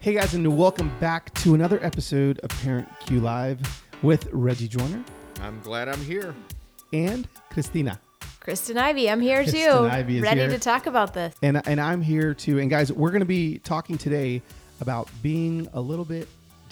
Hey guys, and welcome back to another episode of Parent Cue Live with Reggie Joiner I'm glad I'm here. and Christina. Kristen Ivy, I'm here Kristen too. Ivy is ready here. to talk about this. And and I'm here too. And guys, we're going to be talking today about being a little bit.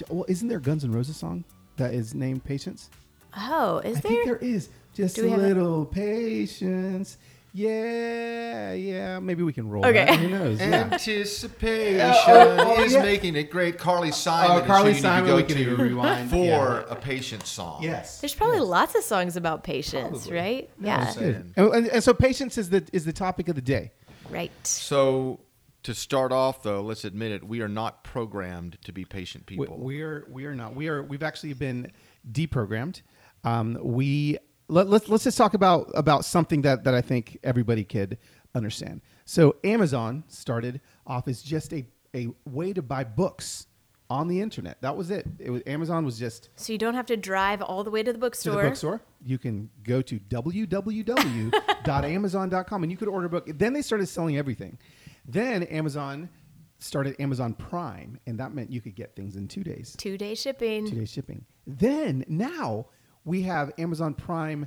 Well, isn't there a Guns N' Roses song that is named Patience? Oh, is there? I there? think there is. Just a we have a- little patience. Yeah, yeah. Maybe we can roll. Okay. that. Who knows? Yeah. Anticipation Oh, oh, is yeah. making it great. Carly Simon. Oh, Carly who Simon, To go we can to even rewind. for Yeah. a patient song. Yes. There's probably yes. lots of songs about patience, Probably. right? No, yeah, it's good. saying. And, and, and so patience is the is the topic of the day. right. So to start off, though, let's admit it: we are not programmed to be patient We, people. we are we are not. We are we've actually been deprogrammed. Um, we let, let's let's just talk about about something that that I think everybody could understand. So Amazon started off as just a a way to buy books on the internet. That was it. It was Amazon was just So you don't have to drive all the way to the bookstore. to the bookstore. You can go to www.amazon.com and you could order a book. Then they started selling everything. Then Amazon started Amazon Prime, and that meant you could get things in two days, Two day shipping. two day shipping. Then now we have Amazon Prime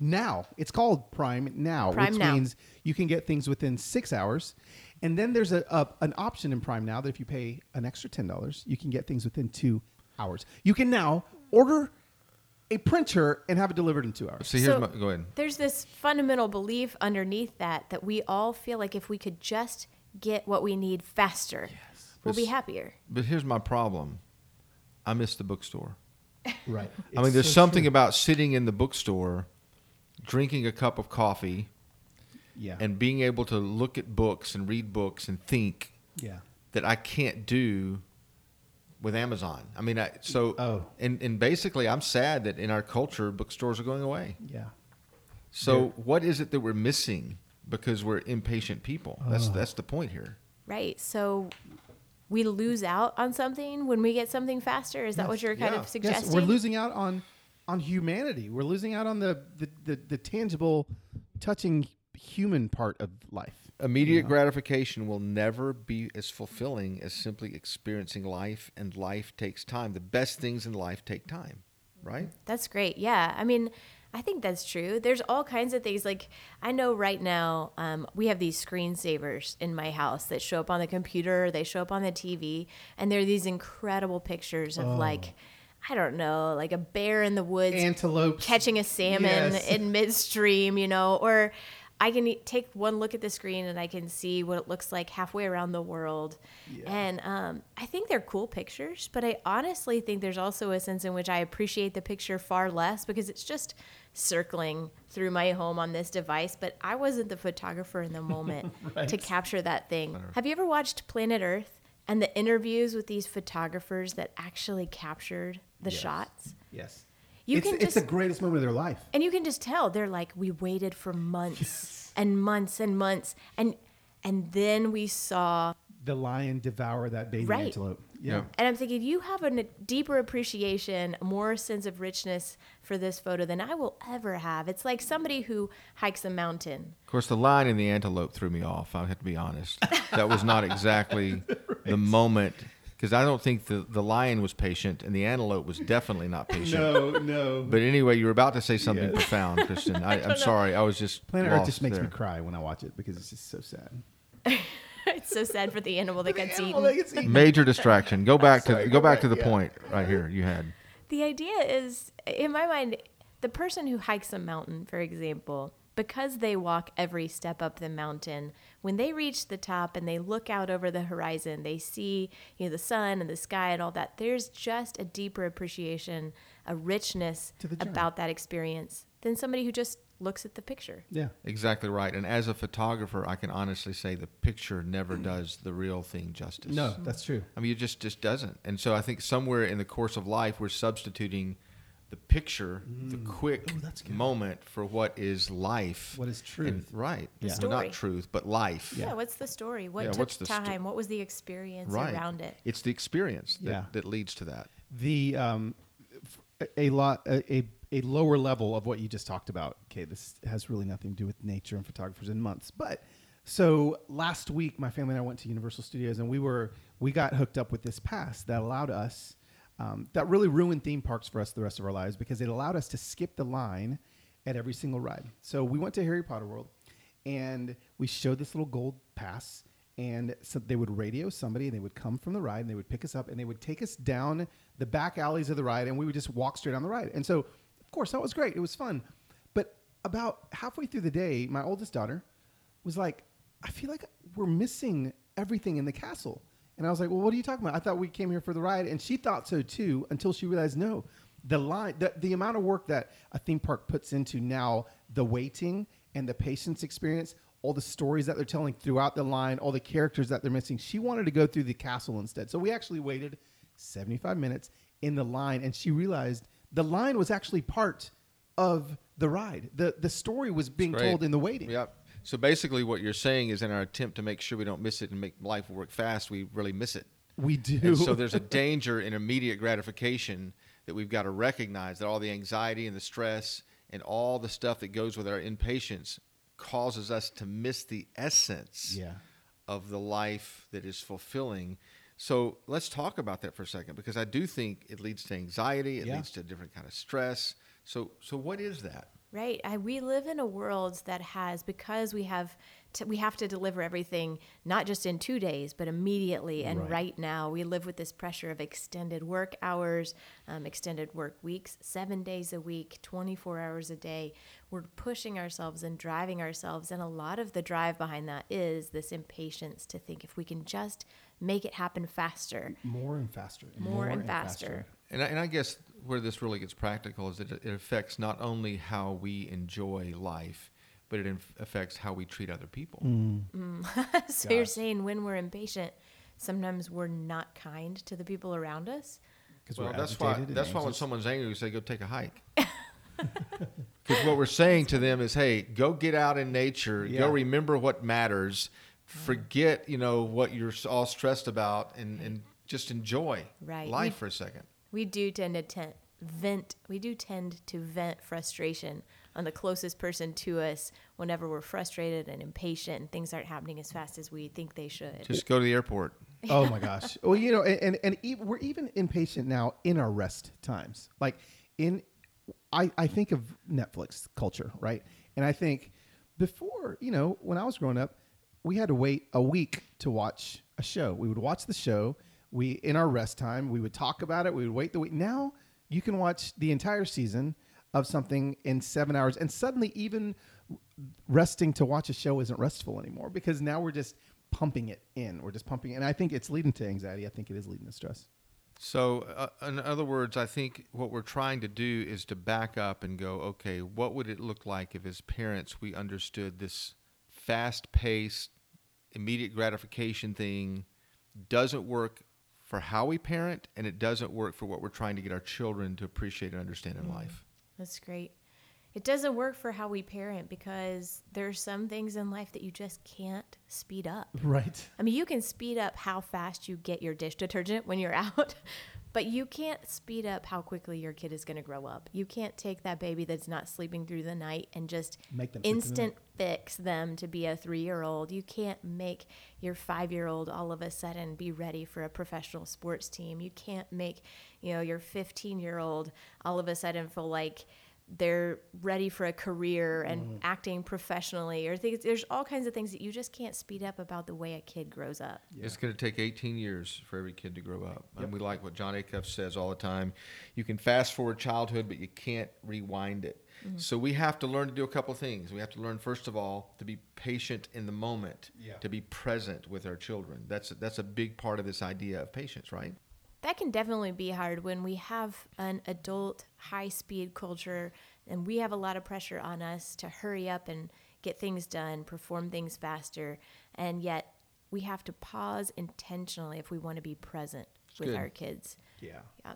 Now. It's called Prime Now, Prime which Now. means you can get things within six hours. And then there's a, a an option in Prime Now that if you pay an extra ten dollars, you can get things within two hours. You can now order a printer and have it delivered in two hours. See, here's So- my, go ahead. There's this fundamental belief underneath that that we all feel like if we could just get what we need faster, we'll be This- happier. But here's my problem: I miss the bookstore. Right. I mean, there's something about sitting in the bookstore, drinking a cup of coffee, yeah. and being able to look at books and read books and think yeah. that I can't do with Amazon. I mean, I, so Oh. and and basically, I'm sad that in our culture, bookstores are going away. Yeah. So what is it that we're missing because we're impatient people? Oh. That's that's the point here. Right. So we lose out on something when we get something faster. Is that what you're kind Yeah. of suggesting? Yes, we're losing out on on humanity. We're losing out on the the, the, the tangible, touching human part of life. Immediate Yeah. gratification will never be as fulfilling as simply experiencing life, and life takes time. The best things in life take time, right? That's great. Yeah. I mean, I think that's true. There's all kinds of things. Like, I know right now um, we have these screensavers in my house that show up on the computer, they show up on the TV, and they're these incredible pictures of, like, I don't know, like a bear in the woods antelope catching a salmon Yes. in midstream, you know, or I can take one look at the screen and I can see what it looks like halfway around the world. And um, I think they're cool pictures, but I honestly think there's also a sense in which I appreciate the picture far less because it's just circling through my home on this device. But I wasn't the photographer in the moment to capture that thing. Have you ever watched Planet Earth? And the interviews with these photographers that actually captured the Yes. shots. Yes. You it's, can it's just- the greatest moment of their life. And you can just tell they're like, we waited for months and months and months, and and then we saw. The lion devour that baby Right. antelope. Yeah. Yeah. And I'm thinking, you have a deeper appreciation, more sense of richness for this photo than I will ever have. It's like somebody who hikes a mountain. Of course, the lion and the antelope threw me off. I have to be honest. That was not exactly the moment because I don't think the, the lion was patient and the antelope was definitely not patient. No, no. But anyway, you were about to say something Yes. profound, Kristen. I, I'm sorry. I was just Planet Earth lost just makes there. me cry when I watch it because it's just so sad. it's so sad for the animal that gets Animal eaten. that gets eaten. Major distraction. Go back Sorry, to go go back back, to the yeah. point right here. You had The idea is, in my mind, the person who hikes a mountain, for example, because they walk every step up the mountain, when they reach the top and they look out over the horizon, they see you know the sun and the sky and all that. There's just a deeper appreciation, a richness To the journey. about that experience than somebody who just looks at the picture. Yeah. exactly right. And as a photographer, I can honestly say the picture never mm. does the real thing justice. No, that's true. I mean, it just just doesn't. And so I think somewhere in the course of life, we're substituting the picture, the quick Ooh, that's moment for what is life. What is And- truth. right. The Well, story. not truth, but life. Yeah, what's the story? What Yeah, took what's the sto- time? what was the experience Right. around it? It's the experience that, Yeah. that leads to that. the um, f- a lot a, a a lower level of what you just talked about. Okay, this has really nothing to do with nature and photographers in months, but So last week, my family and I went to Universal Studios, and we were we got hooked up with this pass that allowed us um, that really ruined theme parks for us the rest of our lives because it allowed us to skip the line at every single ride. So we went to Harry Potter World, and we showed this little gold pass, and so they would radio somebody, and they would come from the ride, and they would pick us up, and they would take us down the back alleys of the ride, and we would just walk straight down the ride. And so, of course, that was great. It was fun. But about halfway through the day, my oldest daughter was like, I feel like we're missing everything in the castle. And I was like, well, what are you talking about? I thought we came here for the ride. And she thought so too until she realized no. The line, the, the amount of work that a theme park puts into now the waiting and the patience experience, all the stories that they're telling throughout the line, all the characters that they're missing. She wanted to go through the castle instead. So we actually waited 75 minutes in the line and she realized the line was actually part of the ride. The the story was being told in the waiting. Yep. So basically, what you're saying is, in our attempt to make sure we don't miss it and make life work fast, we really miss it. We do. And so there's a danger in immediate gratification that we've got to recognize that all the anxiety and the stress and all the stuff that goes with our impatience causes us to miss the essence Yeah. of the life that is fulfilling. So let's talk about that for a second because I do think it leads to anxiety, it Yeah. leads to a different kind of stress. So so what is that? Right. I, we live in a world that has because we have to, we have to deliver everything not just in 2 days but immediately and Right. right, now we live with this pressure of extended work hours, um, extended work weeks, 7 days a week, 24 hours a day. We're pushing ourselves and driving ourselves and a lot of the drive behind that is this impatience to think if we can just make it happen faster. more and faster. and More and faster. And I, and I guess where this really gets practical is that it affects not only how we enjoy life, but it inf- affects how we treat other people. Mm. Mm. so you're saying when we're impatient, sometimes we're not kind to the people around us? Because Well, that's why. agitated and That's why when someone's angry, we say, "Go take a hike." Because what we're saying to them is, "Hey, go get out in nature. Yeah. Go remember what matters. Forget, you know, what you're all stressed about, and and just enjoy Right. life We- for a second. We do tend to ten- vent. We do tend to vent frustration on the closest person to us whenever we're frustrated and impatient and things aren't happening as fast as we think they should. Just go to the airport. oh my gosh. Well, you know, and and, and even, we're even impatient now in our rest times. Like in, I I think of Netflix culture, right? And I think before, you know, when I was growing up, we had to wait a week to watch a show. We would watch the show. We in our rest time, we would talk about it. We would wait the week. Now you can watch the entire season of something in seven hours, and suddenly even resting to watch a show isn't restful anymore because now we're just pumping it in. We're just pumping, it. and I think it's leading to anxiety. I think it is leading to stress. So, uh, in other words, I think what we're trying to do is to back up and go, okay, what would it look like if, as parents, we understood this fast paced, immediate gratification thing doesn't work for how we parent and it doesn't work for what we're trying to get our children to appreciate and understand in mm-hmm. life? That's great. It doesn't work for how we parent because there are some things in life that you just can't speed up. Right. I mean, you can speed up how fast you get your dish detergent when you're out, but you can't speed up how quickly your kid is going to grow up. You can't take that baby that's not sleeping through the night and just Make them sleep through the instant fix them to be a three year old. You can't make your five year old all of a sudden be ready for a professional sports team. You can't make, you know, your 15 year old all of a sudden feel like they're ready for a career and Mm-hmm. acting professionally or things there's all kinds of things that you just can't speed up about the way a kid grows up It's going to take 18 years for every kid to grow up. And we like what Jon Acuff says all the time. You can fast forward childhood, but you can't rewind it. So we have to learn to do a couple of things. We have to learn, first of all, to be patient in the moment, Yeah. to be present with our children. That's, that's a big part of this idea of patience, right? That can definitely be hard when we have an adult high speed culture and we have a lot of pressure on us to hurry up and get things done, perform things faster, and yet we have to pause intentionally if we want to be present with good. our kids. Yeah. Yeah.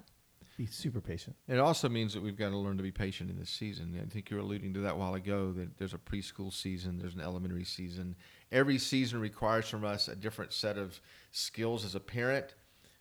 Be super patient. It also means that we've got to learn to be patient in this season. I think you were alluding to that a while ago that there's a preschool season, there's an elementary season. Every season requires from us a different set of skills as a parent,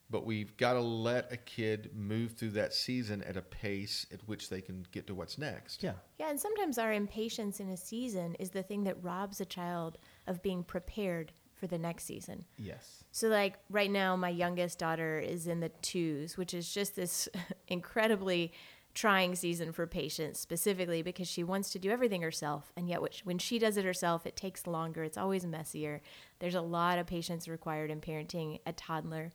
but we've got to let a kid move through that season at a pace at which they can get to what's next. Yeah. Yeah, and sometimes our impatience in a season is the thing that robs a child of being prepared for the next season. Yes. So, like right now, my youngest daughter is in the twos, which is just this incredibly trying season for patients, specifically because she wants to do everything herself. And yet, when she does it herself, it takes longer. It's always messier. There's a lot of patience required in parenting a toddler.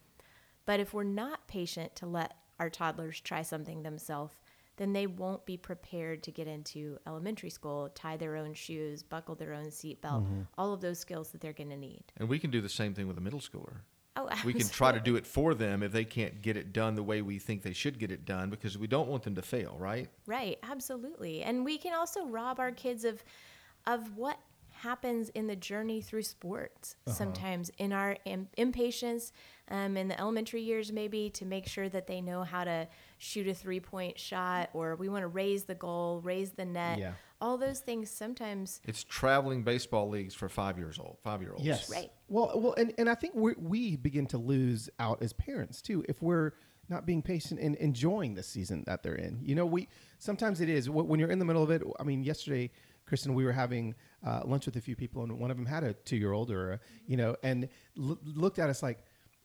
But if we're not patient to let our toddlers try something themselves, then they won't be prepared to get into elementary school, tie their own shoes, buckle their own seatbelt, mm-hmm. all of those skills that they're going to need. And we can do the same thing with a middle schooler. Oh, absolutely. We can try to do it for them if they can't get it done the way we think they should get it done because we don't want them to fail, right? Right, absolutely. And we can also rob our kids of of what happens in the journey through sports sometimes in our Im- impatience um, in the elementary years maybe to make sure that they know how to shoot a three point shot or we want to raise the goal raise the net Yeah. all those things sometimes It's traveling baseball leagues for five years old, five year olds. Yes. Right. Well, well, and, and I think we we begin to lose out as parents too if we're not being patient and enjoying the season that they're in. You know, we sometimes it is when you're in the middle of it. I mean, yesterday, Kristen, we were having uh, lunch with a few people, and one of them had a two year old, or a, you know, and l- looked at us like.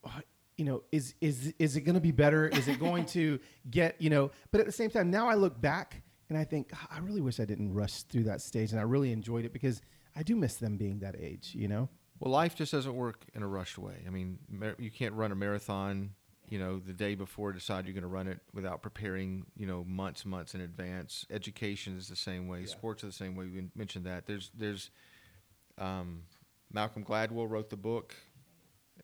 "Oh, You know, is is is it going to be better? Is it going to get you know? But at the same time, now I look back and I think I really wish I didn't rush through that stage, and I really enjoyed it because I do miss them being that age. You know. Well, life just doesn't work in a rushed way. I mean, mar- you can't run a marathon, you know, the day before decide you're going to run it without preparing, you know, months, months in advance. Education is the same way. Sports are the same way. We mentioned that. There's, there's, um, Malcolm Gladwell wrote the book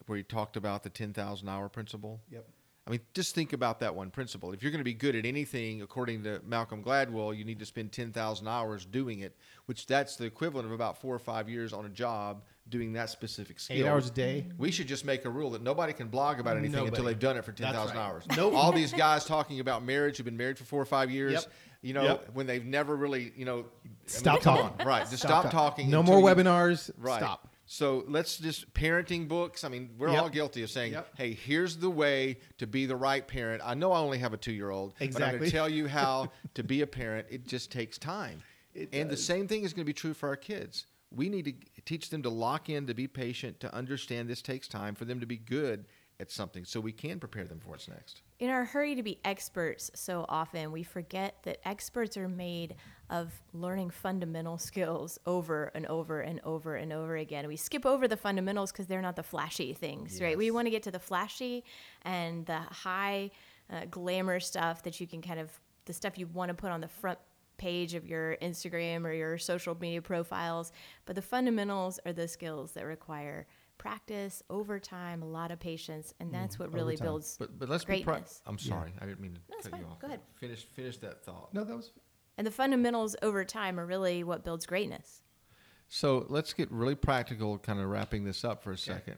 where he talked about the 10,000 hour principle. Yep. I mean, just think about that one principle. If you're going to be good at anything, according to Malcolm Gladwell, you need to spend 10,000 hours doing it, which that's the equivalent of about four or five years on a job doing that specific skill. Eight hours a day. We should just make a rule that nobody can blog about anything until they've done it for 10,000 right. hours. Nope. All these guys talking about marriage who've been married for four or five years, Yep. you know, Yep. when they've never really, you know, I mean, Stop talking. Right. Just stop, talk- talking. No more you- webinars. Right. Stop. So let's just parenting books. I mean, we're Yep. all guilty of saying, Yep. "Hey, here's the way to be the right parent." I know I only have a two-year-old, but I'm going Exactly. to tell you how to be a parent. It just takes time, It and the same thing is going to be true for our kids. We need to teach them to lock in, to be patient, to understand this takes time for them to be good at something, so we can prepare them for what's next. in our hurry to be experts so often we forget that experts are made of learning fundamental skills over and over and over and over again. We skip over the fundamentals because they're not the flashy things right? We want to get to the flashy and the high uh, glamour stuff that you can kind of the stuff you want to put on the front page of your instagram or your social media profiles but the fundamentals are the skills that require practice over time a lot of patience and that's mm, what really overtime. builds But but let's be. Pri- greatness I'm sorry, I didn't mean to No, it's cut fine. you off. Go ahead. Finish finish that thought. No, that was. And the fundamentals over time are really what builds greatness. So let's get really practical, kind of wrapping this up for a second.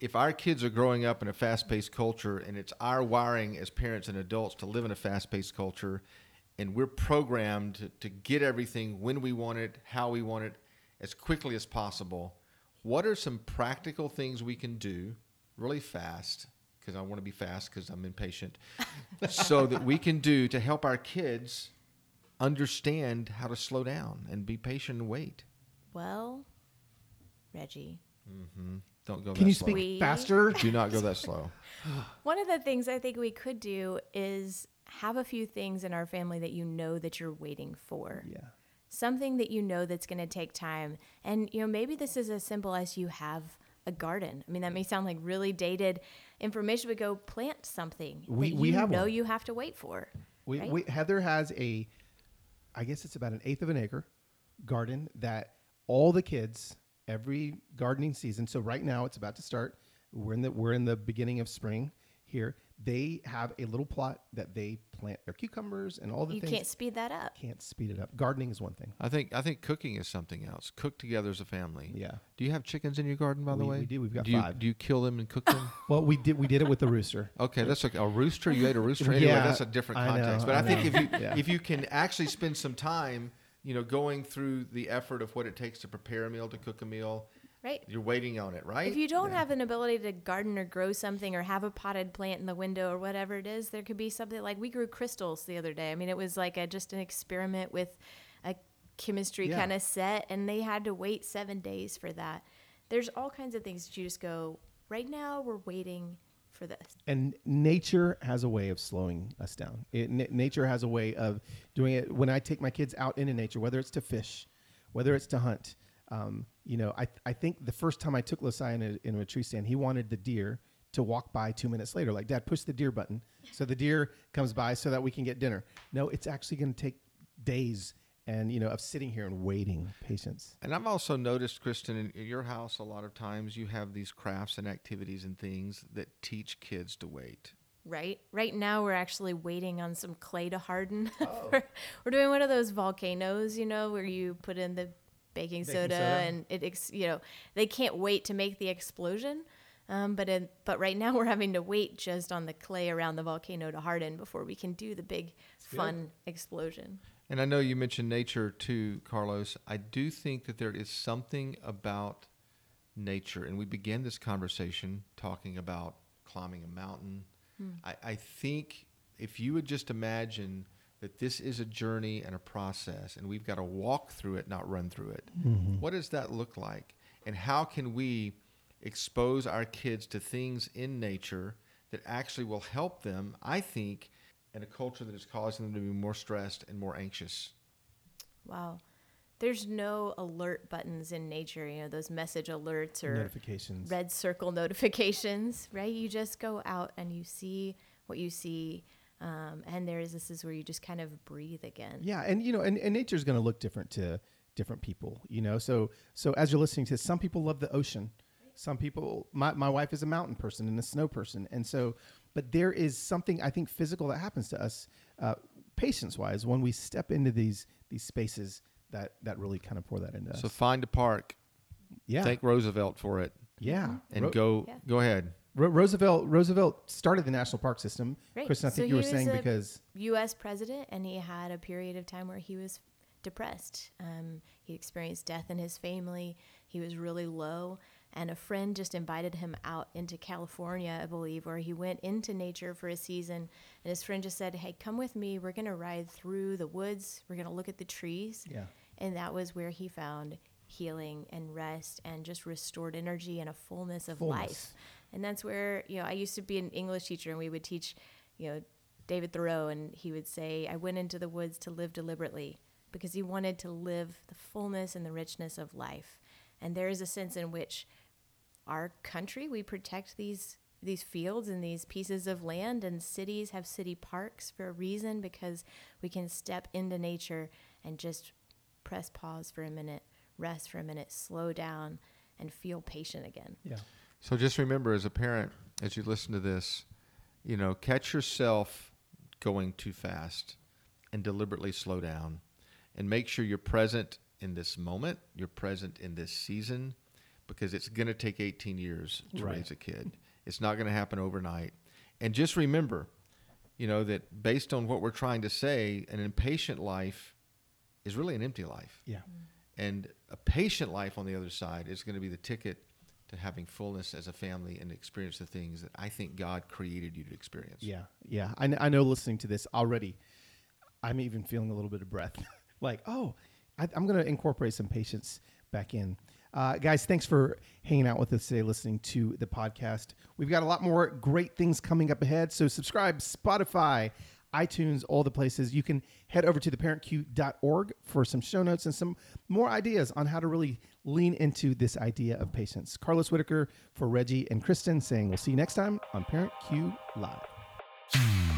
If our kids are growing up in a fast paced culture and it's our wiring as parents and adults to live in a fast paced culture, and we're programmed to, to get everything when we want it, how we want it, as quickly as possible, what are some practical things we can do really fast? Because I want to be fast because I'm impatient, so that we can do to help our kids understand how to slow down and be patient and wait. Well, Reggie, mm-hmm. Don't go Can that you slow. speak We- faster? Do not go that slow. one of the things I think we could do is have a few things in our family that you know that you're waiting for. Yeah. Something that you know that's going to take time. And you know, maybe this is as simple as you have a garden. I mean, that may sound like really dated information, but go plant something We- that we you have know one. you have to wait for. We, right? we Heather has a, I guess it's about an eighth of an acre garden that all the kids every gardening season. So right now it's about to start. We're in the we're in the beginning of spring here. They have a little plot that they plant their cucumbers and all the you things. You can't speed that up. can't speed it up. Gardening is one thing. I think I think cooking is something else. Cook together as a family. Yeah. Do you have chickens in your garden, by the We- way? we do. We've got do you, five. Do you kill them and cook them? Well, we did we did it with the rooster. Okay, that's okay. A rooster. You ate a rooster. Anyway, Yeah, that's a different I know, context. but I, I think if you Yeah. if you can actually spend some time, you know, going through the effort of what it takes to prepare a meal, to cook a meal, Right. you're waiting on it, right? If you don't have an ability to garden or grow something or have a potted plant in the window or whatever it is, there could be something like we grew crystals the other day. I mean, it was like a, just an experiment with a chemistry Yeah. kind of set, and they had to wait seven days for that. There's all kinds of things that you just go. Right now, we're waiting for this. and nature has a way of slowing us down. It, n- nature has a way of doing it. When I take my kids out into nature, whether it's to fish, whether it's to hunt, um, you know, I, I think the first time I took Losai in a, in a tree stand, he wanted the deer to walk by two minutes later. Like, Dad, push the deer button so the deer comes by so that we can get dinner. No, it's actually going to take days and you know of sitting here and waiting, patience. And I've also noticed, Kristen, in, in your house, a lot of times you have these crafts and activities and things that teach kids to wait. Right. Right now, we're actually waiting on some clay to harden. Oh. we're, we're doing one of those volcanoes, you know, where you put in the baking, soda, soda. and it, ex, you know, they can't wait to make the explosion. Um, but in, but right now we're having to wait just on the clay around the volcano to harden before we can do the big fun explosion. And I know you mentioned nature too, Carlos. I do think that there is something about nature, and we began this conversation talking about climbing a mountain. I, I think if you would just imagine that this is a journey and a process, and we've got to walk through it, not run through it, mm-hmm. what does that look like? And how can we expose our kids to things in nature that actually will help them, I think, in a culture that is causing them to be more stressed and more anxious? Wow. There's no alert buttons in nature, you know, those message alerts or Notifications. red circle notifications, right? You just go out and you see what you see. Um, and there's this is where you just kind of breathe again. Yeah, and you know, and, and nature's going to look different to different people, you know. So so as you're listening to this, some people love the ocean. Some people my, my wife is a mountain person and a snow person. And so but there is something I think physical that happens to us uh, patience wise when we step into these these spaces that that really kind of pour that into So us. So find a park, Yeah. thank Roosevelt for it, yeah. and Ro- go Yeah. go ahead. Ro- Roosevelt Roosevelt started the national park system. Right. Kristen, I So think you he were was saying because U.S. president, and he had a period of time where he was depressed. Um, he experienced death in his family. He was really low, and a friend just invited him out into California, I believe, where he went into nature for a season. And his friend just said, "Hey, come with me. We're gonna ride through the woods. We're gonna look at the trees." Yeah. And that was where he found healing and rest and just restored energy and a fullness of Fullness. life. And that's where, you know, I used to be an English teacher and we would teach, you know, David Thoreau and he would say, I went into the woods to live deliberately because he wanted to live the fullness and the richness of life. And there is a sense in which our country, we protect these these fields and these pieces of land and cities have city parks for a reason because we can step into nature and just press pause for a minute, rest for a minute, slow down and feel patient again. yeah. So just remember, as a parent, as you listen to this, you know, catch yourself going too fast and deliberately slow down and make sure you're present in this moment, you're present in this season, because it's going to take 18 years to Right. raise a kid. It's not going to happen overnight. And just remember, you know, that based on what we're trying to say, an impatient life is really an empty life. Yeah. And a patient life on the other side is going to be the ticket to having fullness as a family and experience the things that I think God created you to experience. Yeah, yeah. I, kn- I know listening to this already, I'm even feeling a little bit of breath. like, oh, I, I'm going to incorporate some patience back in. Uh, guys, thanks for hanging out with us today, listening to the podcast. We've got a lot more great things coming up ahead. So subscribe, Spotify, iTunes, all the places. You can head over to theparentcue.org for some show notes and some more ideas on how to really lean into this idea of patience. Carlos Whittaker for Reggie and Kristen saying we'll see you next time on Parent Cue Live.